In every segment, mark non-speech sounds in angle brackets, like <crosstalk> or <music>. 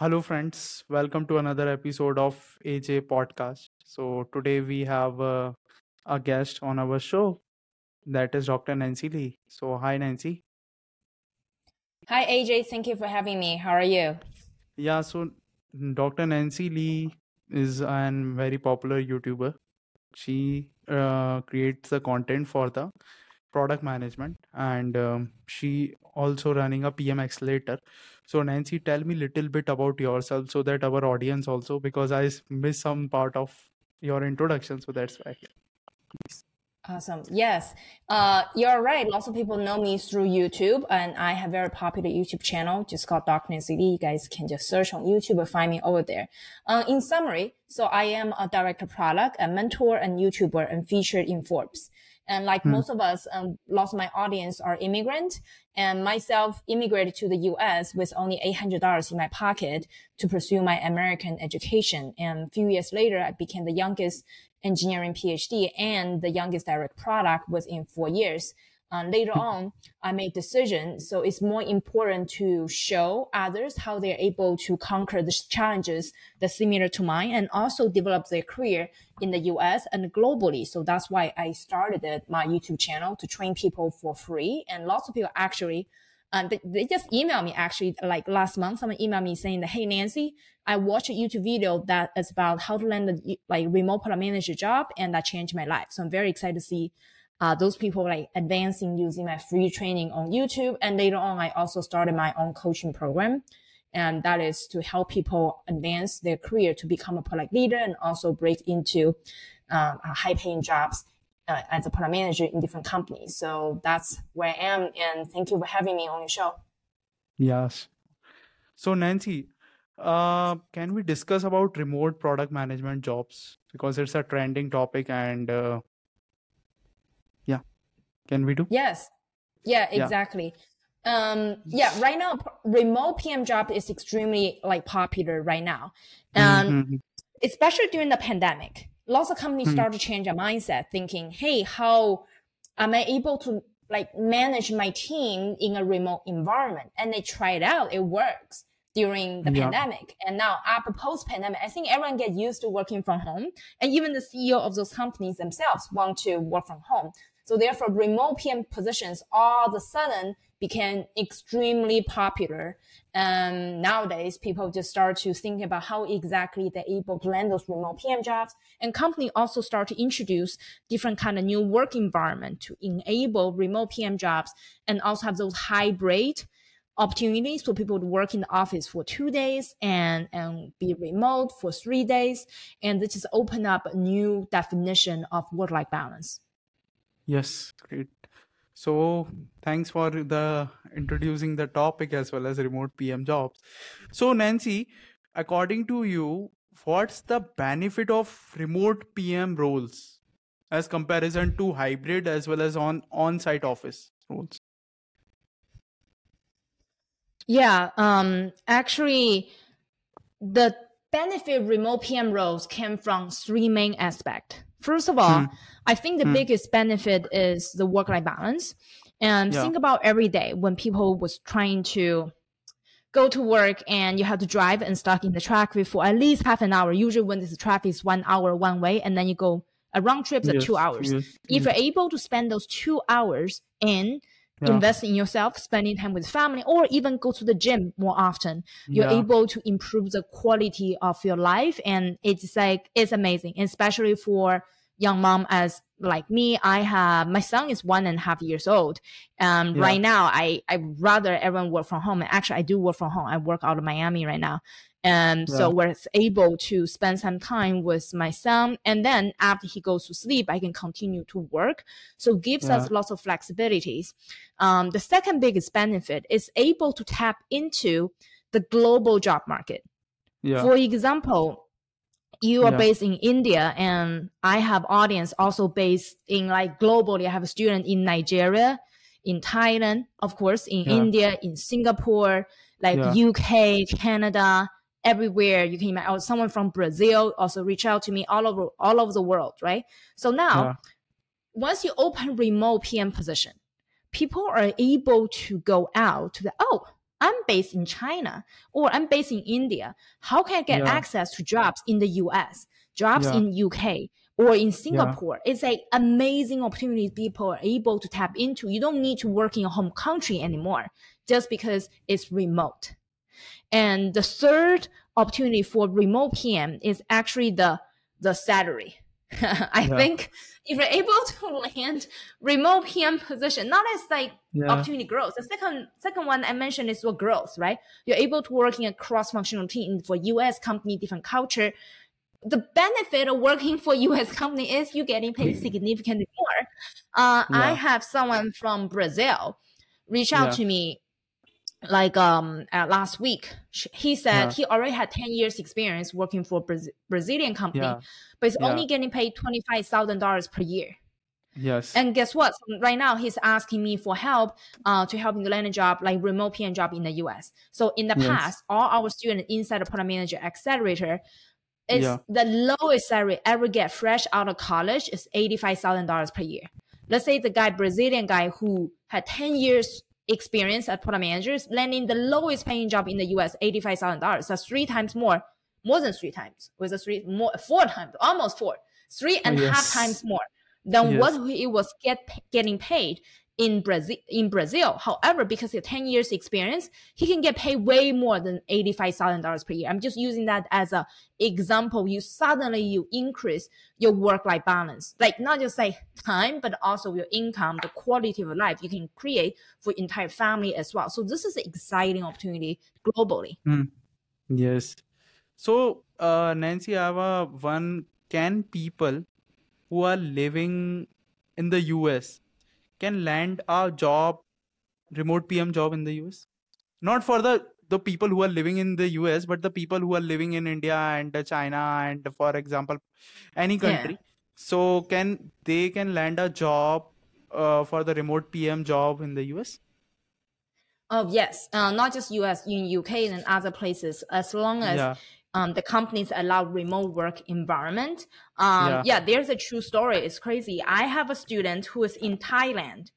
Hello, friends. Welcome to another episode of AJ Podcast. So, today we have uh, a guest on our show that is Dr. Nancy Li. So, hi, Nancy. Hi, AJ. Thank you for having me. How are you? Yeah, so Dr. Nancy Li is a very popular YouTuber. She uh, creates the content for the product management and um, she also running a PM accelerator. So Nancy, tell me little bit about yourself so that our audience also because i missed some part of your introduction, so that's why. Awesome. Yes. Uh, you're right. Lots of people know me through YouTube and I have very popular YouTube channel just called. Nancy Li. You guys can just search on YouTube and find me over there. Uh, in summary, so I am a director product, a mentor and YouTuber and featured in Forbes. And like Hmm. most of us, um, lots of my audience are immigrant and myself immigrated to the US with only $800 in my pocket to pursue my American education. And a few years later, I became the youngest engineering PhD and the youngest direct product within four years. Uh, later on, I made decision. So it's more important to show others how they're able to conquer the challenges that's similar to mine and also develop their career in the US and globally. So that's why I started my YouTube channel to train people for free. And lots of people actually um, they, they just emailed me actually like last month. Someone emailed me saying that, Hey, Nancy, I watched a YouTube video that is about how to land a like remote product manager job. And that changed my life. So I'm very excited to see uh, those people like advancing using my free training on YouTube. And later on, I also started my own coaching program. And that is to help people advance their career to become a product leader and also break into um, high paying jobs uh, as a product manager in different companies. So that's where I am. And thank you for having me on your show. Yes. So Nancy, uh, can we discuss about remote product management jobs because it's a trending topic and uh, can we do? Yes. Yeah, Yeah. exactly. Um, yeah, right now, remote PM job is extremely like popular right now. Um, Mm-hmm. especially during the pandemic, lots of companies Hmm. start to change their mindset, thinking, "Hey, how am I able to like manage my team in a remote environment?" And they try it out; it works during the Yeah. pandemic. And now, after post pandemic, I think everyone get used to working from home, and even the CEO of those companies themselves want to work from home. So therefore, remote PM positions all of a sudden became extremely popular. Um, nowadays, people just start to think about how exactly they're able to land those remote PM jobs. And company also start to introduce different kind of new work environment to enable remote PM jobs and also have those hybrid opportunities for people to work in the office for two days and, and be remote for three days. And this just open up a new definition of work-life balance. Yes, great. So thanks for the introducing the topic as well as remote PM jobs. So Nancy, according to you, what's the benefit of remote PM roles as comparison to hybrid as well as on on-site office roles? Yeah, um, actually, the benefit remote PM roles came from three main aspects. First of all, Hmm. I think the Hmm. biggest benefit is the work-life balance. And Yeah. think about every day when people was trying to go to work and you have to drive and stuck in the traffic for at least half an hour. Usually when this traffic is one hour one way and then you go a round trip is Yes, two hours. yes, If yes. you're able to spend those two hours in Yeah. invest in yourself, spending time with family, or even go to the gym more often, you're Yeah. able to improve the quality of your life. And it's like, it's amazing, especially for young mom as like me. I have, my son is one and a half years old. Um, Yeah. right now, I, I rather everyone work from home. And actually, I do work from home. I work out of Miami right now. And so Yeah. we're able to spend some time with my son. And then after he goes to sleep, I can continue to work. So it gives us lots of flexibilities. Um, the second biggest benefit is able to tap into the global job market. Yeah. For example, you are Yeah. based in India and I have audience also based in like globally. I have a student in Nigeria, in Thailand, of course, in Yeah. India, in Singapore, like Yeah. UK, Canada, everywhere you can imagine. Or someone from Brazil also reach out to me all over all over the world, right? So now Yeah. once you open remote PM position, people are able to go out to the oh I'm based in China or I'm based in India. How can I get Yeah. access to jobs in the US, jobs Yeah. in UK or in Singapore? It's an amazing opportunity people are able to tap into. You don't need to work in your home country anymore just because it's remote. And the third opportunity for remote PM is actually the the salary. <laughs> I Yeah. think if you're able to <laughs> land remote PM position, not as like Yeah. opportunity growth. The second second one I mentioned is for growth, right? You're able to work in a cross functional team for US company, different culture. The benefit of working for <laughs> US company is you getting paid significantly more. Uh, I have someone from Brazil reach out Yeah. to me like um uh, last week. He said Yeah. he already had 10 years experience working for Braz- Brazilian company, Yeah. but he's Yeah. only getting paid $25,000 per year. Yes. And guess what? Right now, he's asking me for help uh, to help him land a job, like remote PM job in the US. So in the Yes. past, all our students inside the product manager accelerator, is the lowest salary ever get fresh out of college is $85,000 per year. Let's say the guy, Brazilian guy who had 10 years experience at product managers, landing the lowest paying job in the US, $85,000. That's three times more, more than three times. with a three, more, four times, almost four, three and a oh, half Yes. times more than Yes. what he was get getting paid in Brazil. In Brazil, however, because of ten years experience, he can get paid way more than eighty five thousand dollars per year. I'm just using that as a example. You suddenly you increase your work life balance, like not just like time, but also your income, the quality of life you can create for entire family as well. So this is an exciting opportunity globally. Yes. So, uh, Nancy, I have a one. Can people who are living in the US can land a job, remote PM job in the US? Not for the the people who are living in the US, but the people who are living in India and China and, for example, any Yeah. country. So, can they can land a job uh, for the remote PM job in the US? Oh yes, uh, not just US, in UK and other places, as long as Yeah. Um, the companies allow remote work environment. Um, Yeah. yeah. there's a true story. It's crazy. I have a student who is in Thailand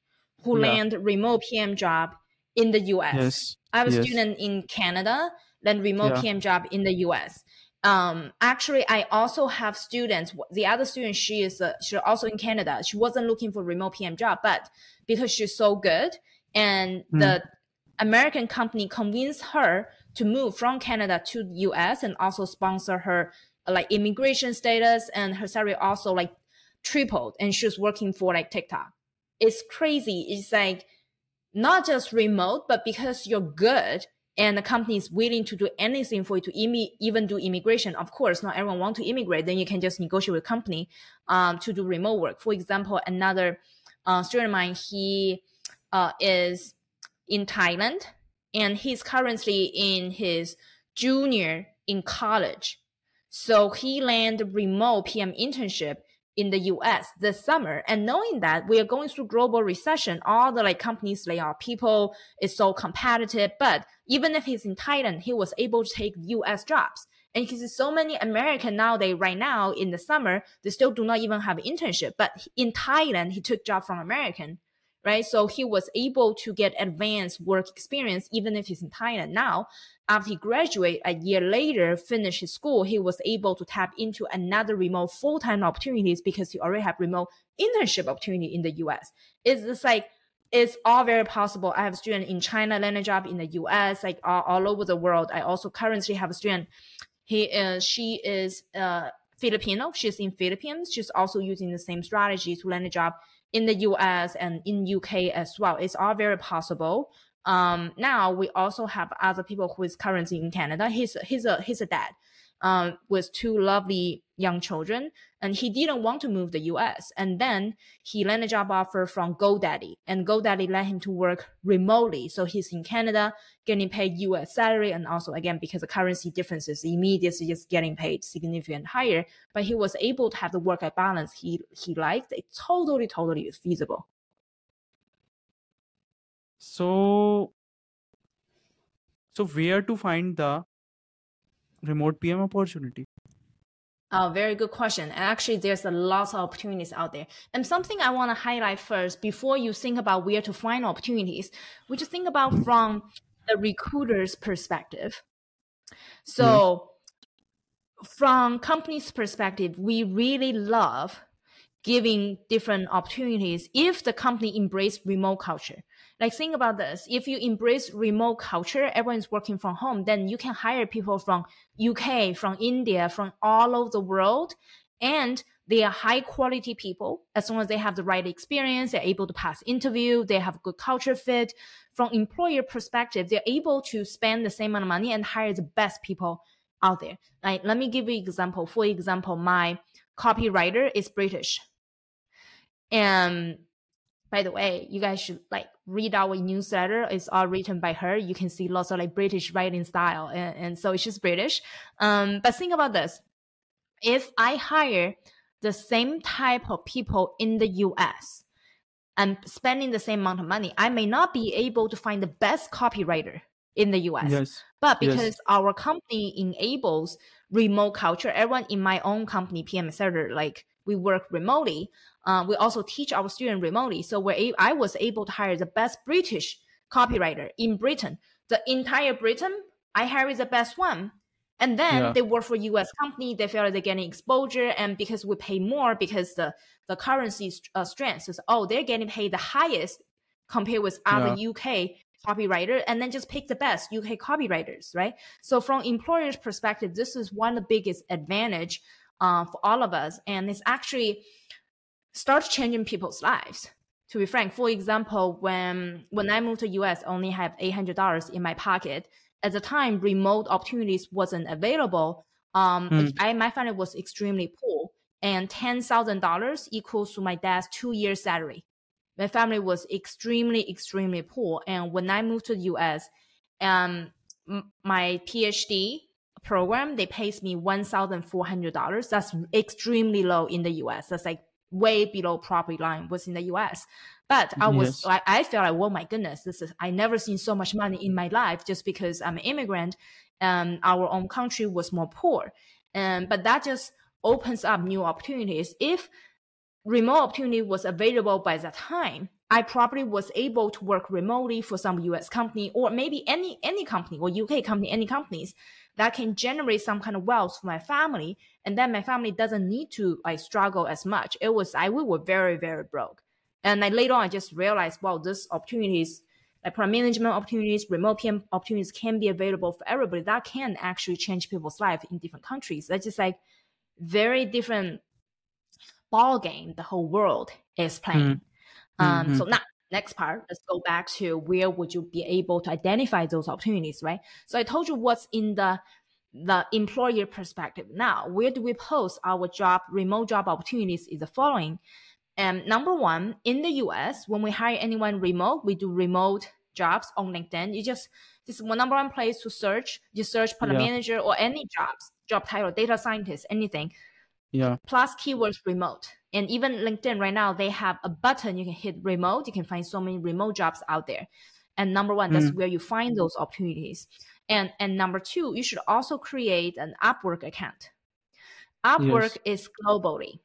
who Yeah. land remote PM job in the US. Yes. I have a Yes. student in Canada, then remote Yeah. PM job in the US. Um, actually, I also have students. The other student, she is uh, she's also in Canada. She wasn't looking for remote PM job, but because she's so good, and Hmm. the American company convinced her to move from Canada to the US and also sponsor her like immigration status, and her salary also like tripled, and she was working for like TikTok. It's crazy. It's like not just remote, but because you're good and the company is willing to do anything for you to imi- even do immigration. Of course, not everyone want to immigrate. Then you can just negotiate with company um, to do remote work. For example, another uh, student of mine, he uh, is in Thailand and he's currently in his junior in college. So he landed remote PM internship in the US this summer. And knowing that we are going through global recession, all the like companies lay off people, it's so competitive. But even if he's in Thailand, he was able to take US jobs. And because so many American nowadays, right now in the summer, they still do not even have internship. But in Thailand, he took job from American, right? So he was able to get advanced work experience, even if he's in Thailand now. After he graduated a year later, finished his school, he was able to tap into another remote full-time opportunities because he already have remote internship opportunity in the US. It's just like it's all very possible. I have a student in China land a job in the US, like all, all over the world. I also currently have a student. He is she is uh Filipino. She's in Philippines. She's also using the same strategy to land a job in the US and in UK as well. It's all very possible. Um, now we also have other people who is currently in Canada. He's he's a he's a dad, um, with two lovely young children, and he didn't want to move the U.S. And then he landed a job offer from GoDaddy, and GoDaddy let him to work remotely. So he's in Canada, getting paid U.S. salary, and also again because of currency differences, immediately just getting paid significant higher. But he was able to have the work-life balance he he liked. It totally totally is feasible. So, so where to find the remote PM opportunity? Oh, very good question. And actually, there's a lot of opportunities out there. And something I want to highlight first before you think about where to find opportunities, we just think about from the recruiter's perspective. So mm-hmm. from company's perspective, we really love giving different opportunities if the company embrace remote culture. Like think about this. If you embrace remote culture, everyone's working from home, then you can hire people from UK, from India, from all over the world. And they are high quality people. As long as they have the right experience, they're able to pass interview, they have a good culture fit. From employer perspective, they're able to spend the same amount of money and hire the best people out there. Like, let me give you an example. For example, my copywriter is British. And by the way, you guys should like read our newsletter. It's all written by her. You can see lots of like British writing style. And, and so she's British. Um, but think about this. If I hire the same type of people in the US and spending the same amount of money, I may not be able to find the best copywriter in the US. Yes. But because Yes. our company enables remote culture, everyone in my own company, PM Accelerator, like we work remotely. Uh, we also teach our student remotely. So we're a- I was able to hire the best British copywriter in Britain. The entire Britain, I hired the best one. And then Yeah. they work for US company. They feel like they're getting exposure, and because we pay more, because the the currency uh, strength is oh they're getting paid the highest compared with other UK copywriter, and then just pick the best UK copywriters, right? So from employer's perspective, this is one of the biggest advantage uh, for all of us, and it's actually starts changing people's lives. To be frank, for example, when when I moved to US, only have eight hundred dollars in my pocket. At the time, remote opportunities wasn't available. Um, Mm. I my family was extremely poor, and ten thousand dollars equals to my dad's two years salary. My family was extremely extremely poor, and when I moved to the US, um, my PhD program they pays me one thousand four hundred dollars. That's extremely low in the US. That's like way below property line was in the US. But I was Yes. like I felt like, oh my goodness, this is I never seen so much money in my life just because I'm an immigrant. Um, our own country was more poor. Um, but that just opens up new opportunities. If remote opportunity was available by that time, I probably was able to work remotely for some US company or maybe any any company or UK company, any companies that can generate some kind of wealth for my family. And then my family doesn't need to like struggle as much. It was I we were very, very broke. And I later on I just realized, wow, this opportunities like product management opportunities, remote PM opportunities can be available for everybody. That can actually change people's life in different countries. That's just like very different ball game the whole world is playing. Um, so now next part, let's go back to where would you be able to identify those opportunities, right? So I told you what's in the the employer perspective. Now, where do we post our job remote job opportunities is the following. Um, number one, in the US, when we hire anyone remote, we do remote jobs on LinkedIn. You just this is one number one place to search. You search product Yeah. manager or any jobs, job title, data scientist, anything Yeah. plus keywords remote. And even LinkedIn right now, they have a button you can hit remote. You can find so many remote jobs out there. And number one, that's where you find those opportunities. And and number two, you should also create an Upwork account. Upwork is globally.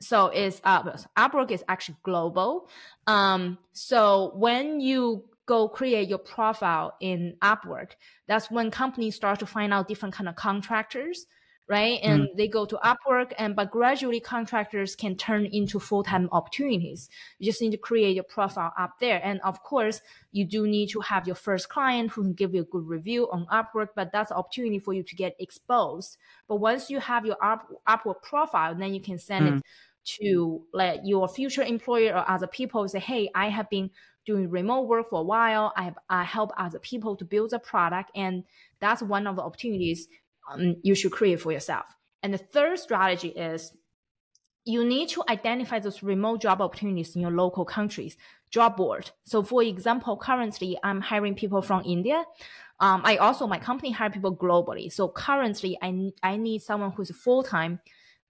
So is uh, Upwork is actually global. Um, so when you go create your profile in Upwork, that's when companies start to find out different kind of contractors, right? Mm. And they go to Upwork, and but gradually contractors can turn into full time opportunities. You just need to create your profile up there, and of course, you do need to have your first client who can give you a good review on Upwork. But that's an opportunity for you to get exposed. But once you have your Up, Upwork profile, then you can send it mm. to let your future employer or other people say, "Hey, I have been doing remote work for a while. I have I help other people to build a product, and that's one of the opportunities um, you should create for yourself." And the third strategy is you need to identify those remote job opportunities in your local countries job board. So, for example, currently I'm hiring people from India. Um, I also my company hire people globally. So currently, I I need someone who's full time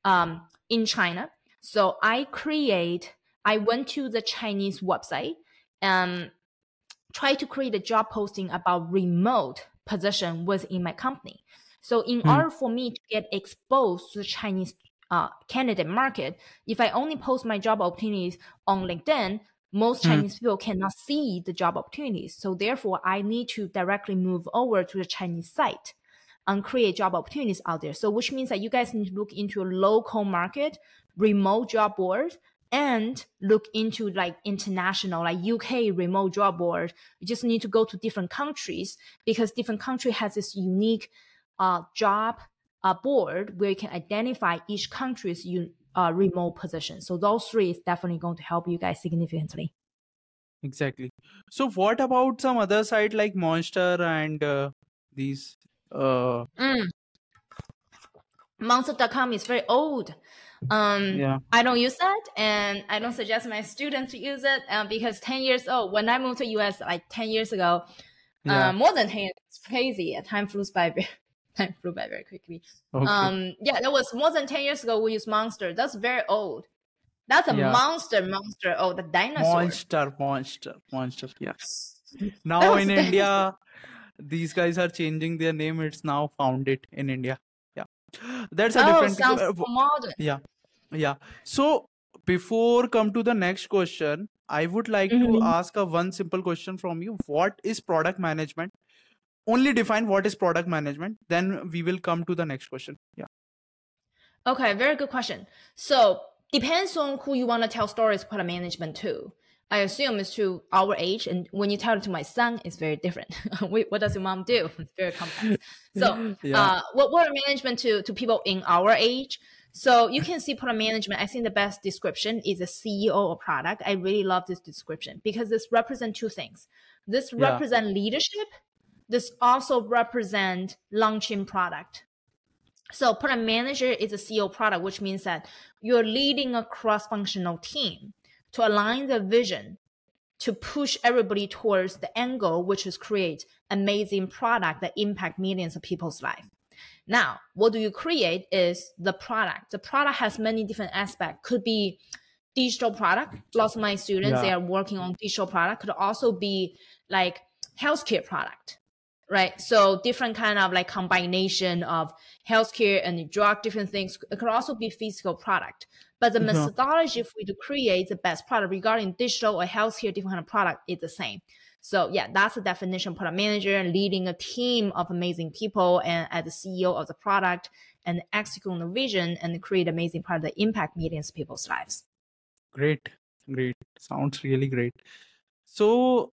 um, in China. So I create. I went to the Chinese website and try to create a job posting about remote position within my company. So in order for me to get exposed to the Chinese uh, candidate market, if I only post my job opportunities on LinkedIn, most Hmm. Chinese people cannot see the job opportunities. So therefore, I need to directly move over to the Chinese site and create job opportunities out there. So which means that you guys need to look into a local market, remote job board, and look into like international, like UK remote job board. You just need to go to different countries because different country has this unique uh, job uh, board where you can identify each country's un- uh, remote position. So those three is definitely going to help you guys significantly. Exactly. So what about some other site like Monster and uh, these? Uh, Mm. Monster.com is very old. Um, yeah. I don't use that, and I don't suggest my students to use it uh, because 10 years old, when I moved to US like 10 years ago, Yeah. uh, more than 10 years, it's crazy. Time flew by <laughs> time flew by very quickly. Okay. Um, yeah, that was more than 10 years ago. We used Monster. That's very old. That's a Yeah. monster, monster. Oh, the dinosaur. monster, monster, monster. Yeah. <laughs> Now in India, these guys are changing their name. It's now founded in India. Yeah. That's a Oh, different. sounds uh, modern. Yeah. Yeah. So before come to the next question, I would like to Mhm. ask a one simple question from you. What is product management? Only define what is product management. Then we will come to the next question. Yeah. Okay, very good question. So depends on who you want to tell stories product management to. I assume it's to our age, and when you tell it to my son, it's very different. <laughs> Wait, what does your mom do? <laughs> It's very complex. So, <laughs> Yeah. uh, what product management to to people in our age? So you can see product management. I think the best description is a CEO of product. I really love this description because this represent two things. This Yeah. represent leadership. This also represent launching product. So product manager is a CEO product, which means that you're leading a cross-functional team to align the vision to push everybody towards the end goal, which is create amazing product that impact millions of people's life. Now, what do you create is the product. The product has many different aspects. Could be digital product. Lots of my students, they are working on digital product. Could also be like healthcare product, right? So different kind of like combination of healthcare and drug, different things. It could also be physical product. But the Yeah. methodology for you to create the best product regarding digital or healthcare, different kind of product is the same. So yeah, that's the definition product manager and leading a team of amazing people and as the CEO of the product and execute on the vision and create amazing product that impact millions of people's lives. Great. Great. Sounds really great. So,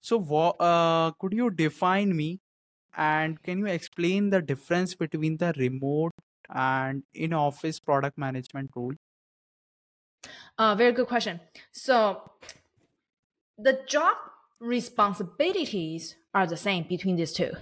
so uh, could you define me and can you explain the difference between the remote and in-office product management role? Uh, very good question. So the job responsibilities are the same between these two.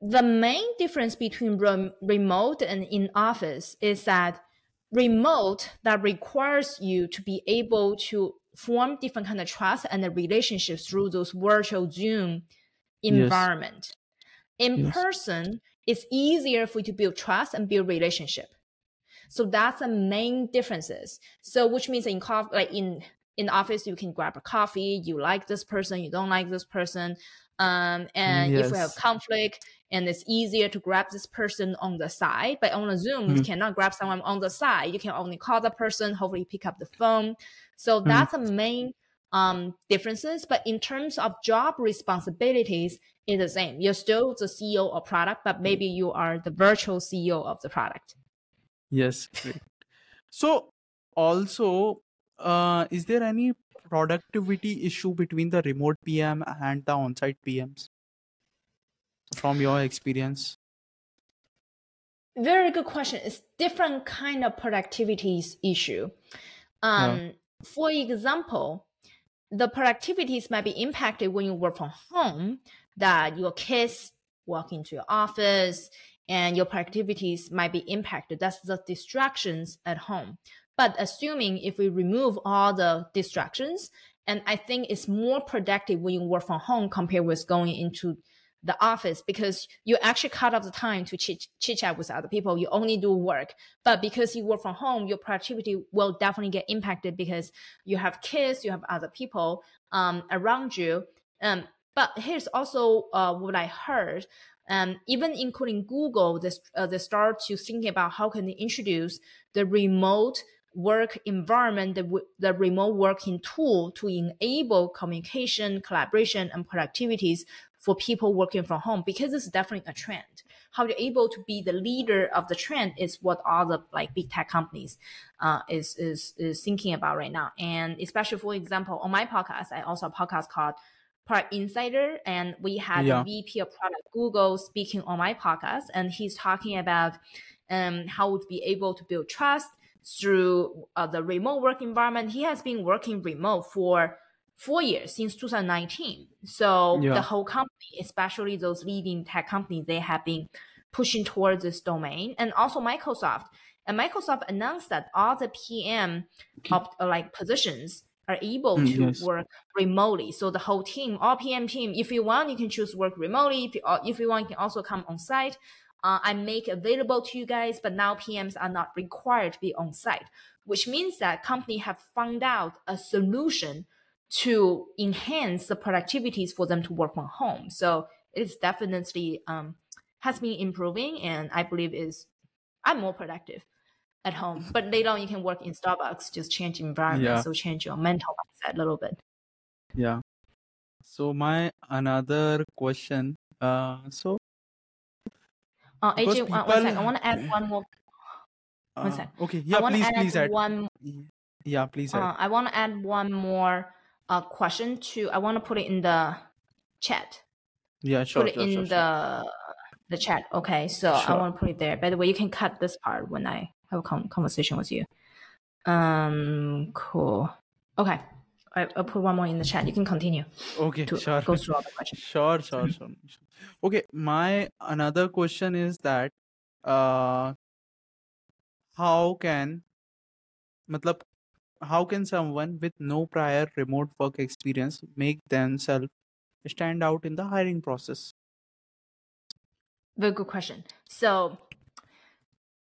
The main difference between rem- remote and in office is that remote that requires you to be able to form different kind of trust and the relationships through those virtual Zoom Yes. environment. In Yes. person, it's easier for you to build trust and build relationship. So that's the main differences. So which means in coffee, like in in office, you can grab a coffee. You like this person, you don't like this person. Um, and if we have conflict, and it's easier to grab this person on the side, but on a Zoom, you Mhm. cannot grab someone on the side. You can only call the person, hopefully pick up the phone. So Mhm. that's the main um differences. But in terms of job responsibilities, it's the same. You're still the CEO of product, but maybe you are the virtual CEO of the product. Yes. So, also, uh, is there any productivity issue between the remote PM and the on-site PMs from your experience? Very good question. It's different kind of productivities issue. Um, For example, the productivities might be impacted when you work from home. That your kids walk into your office, and your productivities might be impacted. That's the distractions at home. But assuming if we remove all the distractions, and I think it's more productive when you work from home compared with going into the office because you actually cut off the time to chit chat with other people. You only do work, but because you work from home, your productivity will definitely get impacted because you have kids, you have other people um, around you. Um, but here's also uh, what I heard. Um, even including Google, they, uh, they start to think about how can they introduce the remote work environment, the, the remote working tool to enable communication, collaboration, and productivities for people working from home because it's definitely a trend. How you're able to be the leader of the trend is what all the like big tech companies uh, is is is thinking about right now. And especially for example, on my podcast, I also have a podcast called Product Insider, and we had yeah. VP of Product Google speaking on my podcast, and he's talking about um, how to be able to build trust through uh, the remote work environment. He has been working remote for four years since 2019. So yeah. the whole company, especially those leading tech companies, they have been pushing towards this domain, and also Microsoft. And Microsoft announced that all the PM of uh, like positions are able mm, to yes. work remotely. So the whole team, all PM team, if you want, you can choose work remotely. If you, if you want, you can also come on site uh, I make available to you guys, but now PMs are not required to be on site, which means that company have found out a solution to enhance the productivities for them to work from home. So it's definitely um, has been improving, and I believe is I'm more productive at home. <laughs> But later on, you can work in Starbucks, just change environment, yeah. so change your mental mindset a little bit. Yeah. So my another question. Uh, so uh, AJ, people, one, one sec. I want to add <clears throat> one more. Uh, one sec. Okay. Yeah, please, add please add one. Yeah, please add. Uh, I want to add one more uh, question to. I want to put it in the chat. Yeah, sure. Put it sure, in sure, the the chat. Okay, so sure. I want to put it there. By the way, you can cut this part when I have a conversation with you. Um, cool. Okay. I, will put one more in the chat. You can continue. Okay, sure. Go through all the questions. <laughs> Sure, sure, sure. Okay, my another question is that uh, how can, matlab, how can someone with no prior remote work experience make themselves stand out in the hiring process? Very good question. So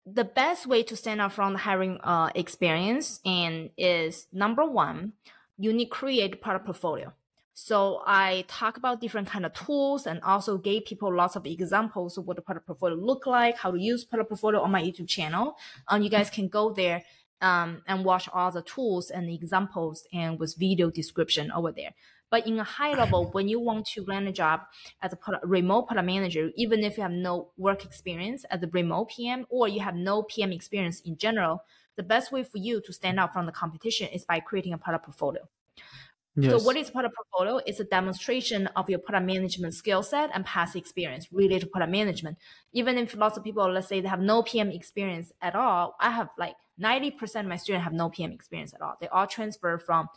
the best way to stand out from the hiring uh, experience and is number one you need to create product portfolio. So I talk about different kind of tools and also gave people lots of examples of what the product portfolio look like, how to use product portfolio on my YouTube channel. Um, you guys can go there um, and watch all the tools and examples and with video description over there. But in a high level, <laughs> when you want to land a job as a product, remote product manager, even if you have no work experience as a remote PM or you have no PM experience in general, the best way for you to stand out from the competition is by creating a product portfolio. Yes. So what is product portfolio? It's a demonstration of your product management skill set and past experience related to product management. Even if lots of people, let's say they have no PM experience at all, I have like 90% of my students have no PM experience at all. They all transfer from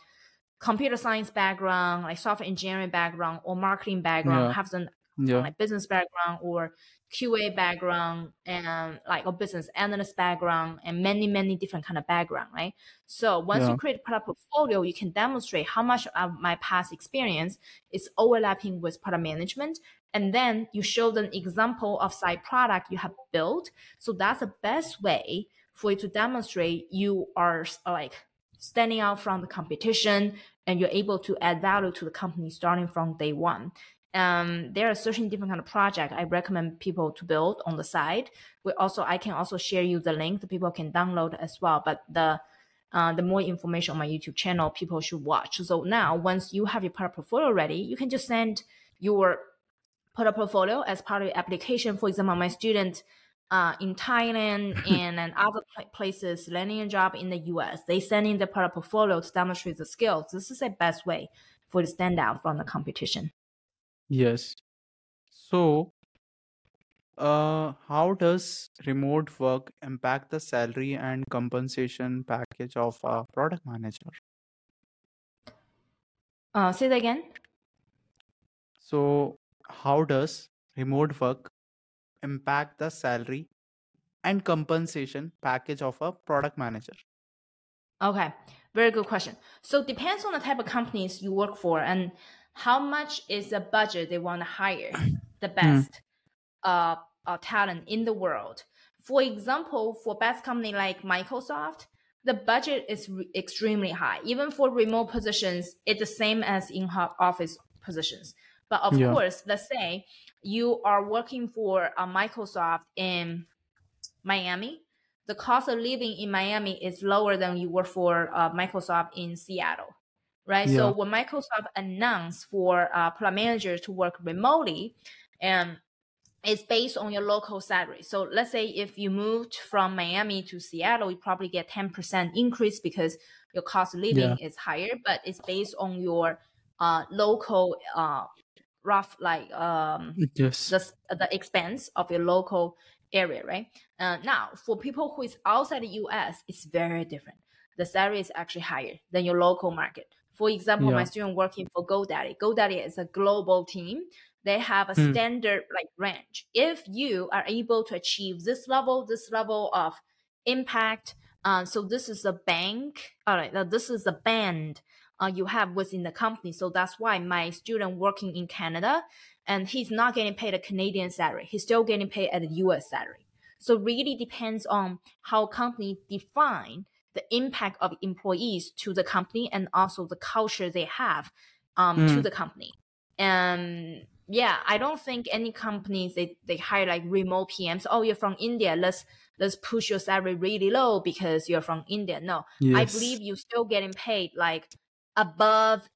computer science background, like software engineering background or marketing background, yeah. have some yeah. like business background or QA background and like a business analyst background and many, many different kind of background, right? So once yeah. you create a product portfolio, you can demonstrate how much of my past experience is overlapping with product management. And then you show them example of side product you have built. So that's the best way for you to demonstrate you are like standing out from the competition and you're able to add value to the company starting from day one um, there are certain different kind of project I recommend people to build on the side. We also I can also share you the link that people can download as well. But the uh, the more information on my YouTube channel, people should watch. So now, once you have your product portfolio ready, you can just send your product portfolio as part of your application. For example, my student uh, in Thailand <laughs> and, and other places landing a job in the US, they send in the product portfolio to demonstrate the skills. This is the best way for to stand out from the competition. Yes. So, uh, how does remote work impact the salary and compensation package of a product manager? Uh, say that again. So, how does remote work impact the salary and compensation package of a product manager? Okay, very good question. So depends on the type of companies you work for and how much is the budget they want to hire <clears throat> the best mm. uh, uh, talent in the world. For example, for best company like Microsoft, the budget is re- extremely high. Even for remote positions, it's the same as in office positions. But of yeah. course, let's say you are working for a uh, Microsoft in Miami, the cost of living in Miami is lower than you work for uh, Microsoft in Seattle, right? So when Microsoft announced for uh, product managers to work remotely, and it's based on your local salary. So let's say if you moved from Miami to Seattle, you probably get 10% increase because your cost of living is higher, but it's based on your uh, local uh, rough like um, Yes. the, the expense of your local area, right? Uh, now, for people who is outside the US, it's very different. The salary is actually higher than your local market. For example, my student working for GoDaddy. GoDaddy is a global team. They have a Hmm. standard like range. If you are able to achieve this level, this level of impact, uh, so this is a bank. All right, now this is a band uh, you have within the company. So that's why my student working in Canada, and he's not getting paid a Canadian salary. He's still getting paid at a US salary. So really depends on how company define the impact of employees to the company and also the culture they have um, to Mm. the company. And yeah, I don't think any companies they, they hire like remote PMs. Oh, you're from India. Let's let's push your salary really low because you're from India. No, I believe you're still getting paid like above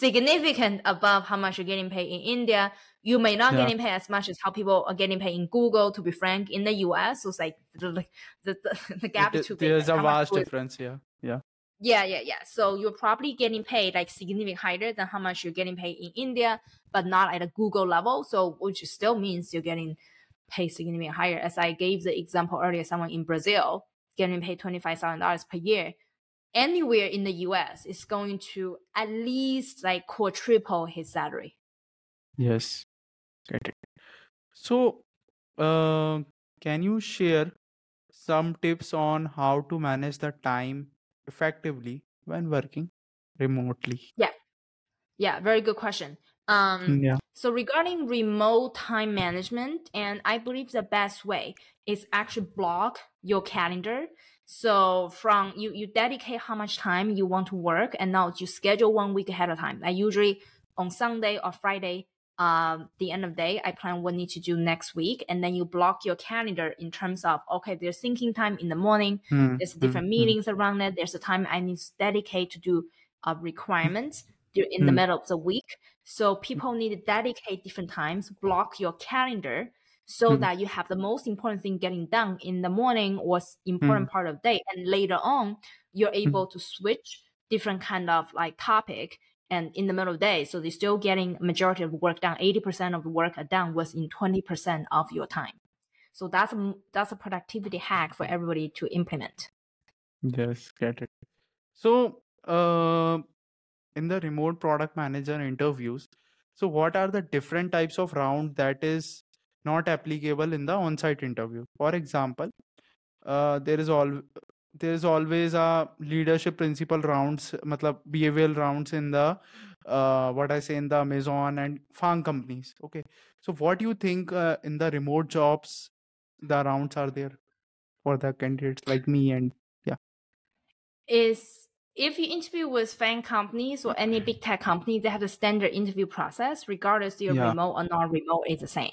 significant above how much you're getting paid in India. You may not Yeah. getting paid as much as how people are getting paid in Google, to be frank, in the US. So it's like <laughs> the the, the, the gap too big. There's a vast difference. Yeah. Yeah. yeah, yeah, yeah. So you're probably getting paid like significantly higher than how much you're getting paid in India, but not at a Google level. So which still means you're getting paid significantly higher. As I gave the example earlier, someone in Brazil getting paid twenty five thousand dollars per year. Anywhere in the US is going to at least like quadruple his salary. Yes. It. So, uh, can you share some tips on how to manage the time effectively when working remotely? Yeah. Yeah, very good question. Um, Yeah. So regarding remote time management, and I believe the best way is actually block your calendar. So from you, you dedicate how much time you want to work, and now you schedule one week ahead of time. I usually on Sunday or Friday, um, the end of the day, I plan what I need to do next week, and then you block your calendar in terms of okay, there's thinking time in the morning, Hmm, there's hmm, different hmm. meetings around it. There's a time I need to dedicate to do uh, requirements in the Hmm. middle of the week. So people need to dedicate different times, block your calendar so Hmm. that you have the most important thing getting done in the morning or important part of the day. And later on, you're able to switch different kind of like topic and in the middle of the day. So they're still getting majority of work done. 80% of the work are done within 20% of your time. So that's a, that's a productivity hack for everybody to implement. Yes, get it. So, uh, in the remote product manager interviews, so what are the different types of round that is not applicable in the on-site interview? For example, uh, there is all there is always a leadership principle rounds, matlab behavioral rounds in the uh, what I say in the Amazon and farm companies. Okay, so what do you think uh, in the remote jobs the rounds are there for the candidates like me and yeah. is if you interview with FAANG companies or any big tech company, they have a standard interview process, regardless you're Yeah. remote or not remote, it's the same.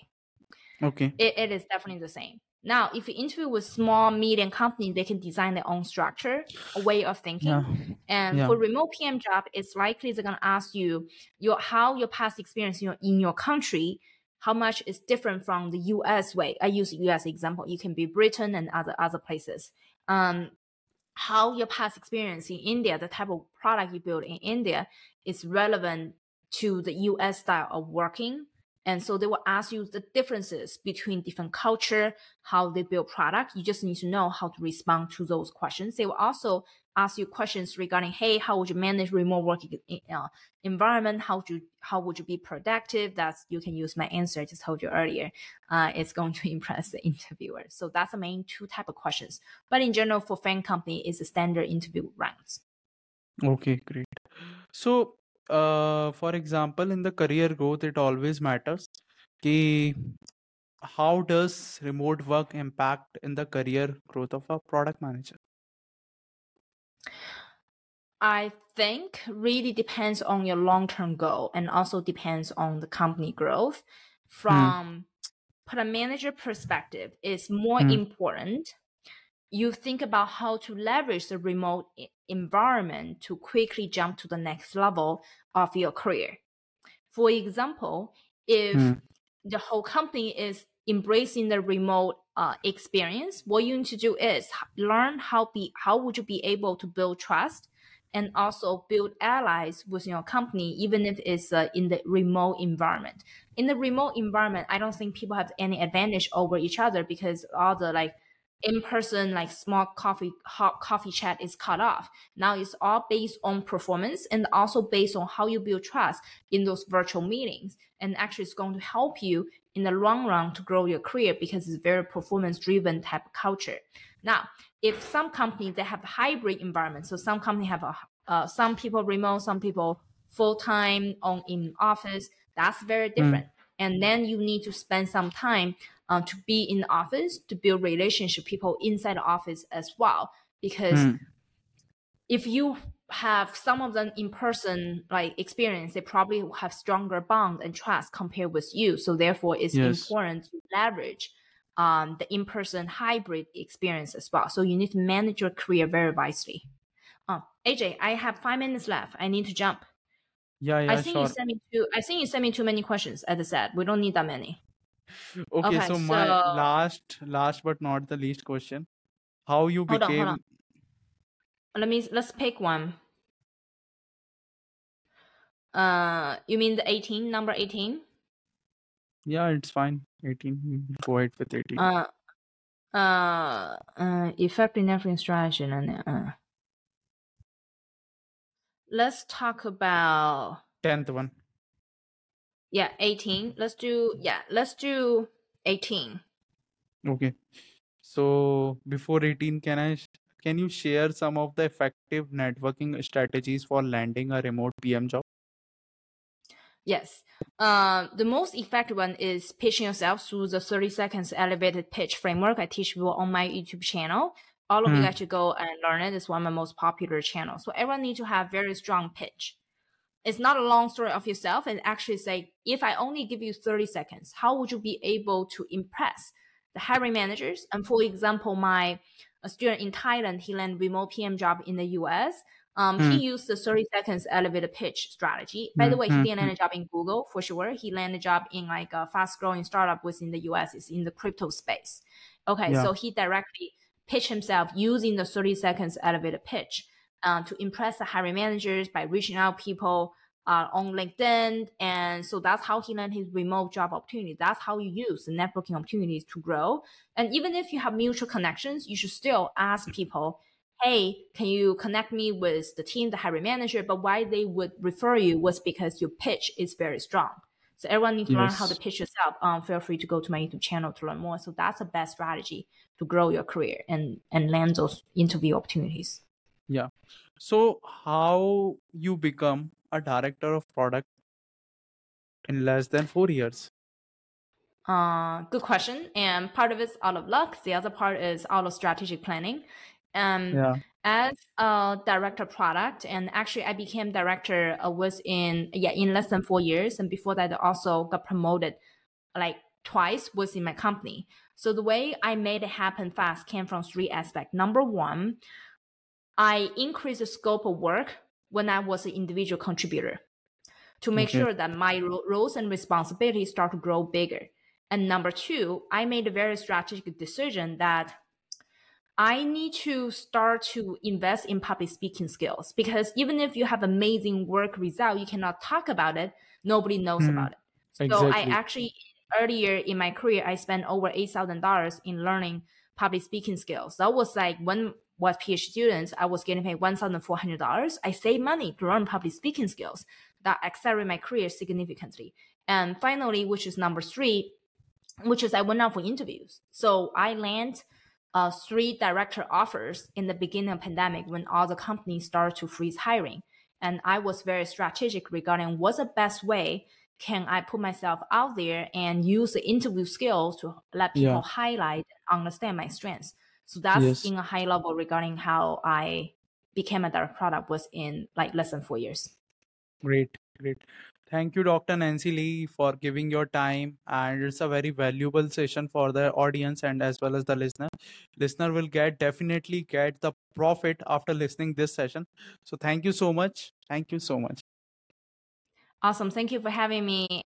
Okay. It, it is definitely the same. Now, if you interview with small, medium companies, they can design their own structure, a way of thinking. Yeah. And Yeah. for remote PM job, it's likely they're gonna ask you your how your past experience in your, in your country, how much is different from the US way. I use US example. You can be Britain and other other places. Um, how your past experience in India, the type of product you build in India, is relevant to the US style of working. And so they will ask you the differences between different culture, how they build product. You just need to know how to respond to those questions. They will also ask you questions regarding, hey, how would you manage remote working uh, environment? How would you how would you be productive? That's you can use my answer I just told you earlier. Uh, it's going to <laughs> impress the interviewer. So that's the main two type of questions. But in general, for FAANG company, it's a standard interview rounds. Okay, great. So, uh, for example, in the career growth, it always matters. Ki how does remote work impact in the career growth of a product manager? I think really depends on your long term goal and also depends on the company growth. From product manager perspective, it's more Hmm. important you think about how to leverage the remote environment to quickly jump to the next level of your career. For example, if mm. the whole company is embracing the remote uh, experience, what you need to do is learn how be how would you be able to build trust and also build allies with your company, even if it's uh, in the remote environment. In the remote environment, I don't think people have any advantage over each other because all the like in person like small coffee hot coffee chat is cut off. Now it's all based on performance and also based on how you build trust in those virtual meetings. And actually, it's going to help you in the long run to grow your career because it's very performance driven type of culture. Now, if some companies they have hybrid environment, so some company have a uh, some people remote, some people full time on in office. That's very hmm. different. Mm. And then you need to spend some time uh, to be in the office to build relationship people inside the office as well. Because mm. if you have some of them in person like experience, they probably have stronger bond and trust compared with you. So therefore, it's yes. important to leverage um, the in person hybrid experience as well. So you need to manage your career very wisely. Oh, AJ, I have five minutes left. I need to jump. Yeah, yeah, I think sure. you sent me too. I think you sent me too many questions. As I said, we don't need that many. Okay, okay so, so, my last, last but not the least question: How you hold became? On, on. Let me let's pick one. Uh, you mean the eighteen number eighteen? Yeah, it's fine. Eighteen. Go ahead with eighteen. Uh, uh, uh effective networking strategy and uh let's talk about 10th one. Yeah, 18. Let's do, yeah, let's do 18. Okay. So before 18, can I can you share some of the effective networking strategies for landing a remote PM job? Yes. Uh, the most effective one is pitching yourself through the 30 seconds elevated pitch framework I teach people on my YouTube channel all of mm. you should go and learn it. It's one of my most popular channels. So everyone needs to have very strong pitch. It's not a long story of yourself and actually say, if I only give you 30 seconds, how would you be able to impress the hiring managers? And for example, my a student in Thailand, he landed remote PM job in the US. Um, mm. He used the 30 seconds elevator pitch strategy. By the way, he didn't land a job in Google for sure. He landed a job in like a fast growing startup within the US. It's in the crypto space. Okay, yeah. so he directly pitched himself using the 30 seconds elevator pitch uh, to impress the hiring managers by reaching out people uh, on LinkedIn. And so that's how he landed his remote job opportunity. That's how you use the networking opportunities to grow. And even if you have mutual connections, you should still ask people, hey, can you connect me with the team, the hiring manager? But why they would refer you was because your pitch is very strong. So everyone needs to yes. learn how to pitch yourself. Um, feel free to go to my YouTube channel to learn more. So that's the best strategy to grow your career and and land those interview opportunities. Yeah. So how you become a director of product in less than four years? Uh, good question. And part of it's out of luck. The other part is out of strategic planning. Um, yeah as a director product and actually i became director uh, within yeah in less than four years and before that I also got promoted like twice was in my company so the way i made it happen fast came from three aspects number one i increased the scope of work when i was an individual contributor to make okay. sure that my ro- roles and responsibilities start to grow bigger and number two i made a very strategic decision that I need to start to invest in public speaking skills because even if you have amazing work result, you cannot talk about it. Nobody knows mm, about it. So exactly. I actually earlier in my career, I spent over eight thousand dollars in learning public speaking skills. That was like when was PhD students, I was getting paid one thousand four hundred dollars. I saved money to learn public speaking skills that accelerated my career significantly. And finally, which is number three, which is I went out for interviews. So I land uh, three director offers in the beginning of pandemic when all the companies started to freeze hiring. And I was very strategic regarding what's the best way can I put myself out there and use the interview skills to let people yeah. highlight and understand my strengths. So that's yes. in a high level regarding how I became a direct product was in like less than four years. Great, great. Thank you, Dr. Nancy Li, for giving your time. And it's a very valuable session for the audience and as well as the listener. Listener will get definitely get the profit after listening this session. So thank you so much. Thank you so much. Awesome. Thank you for having me.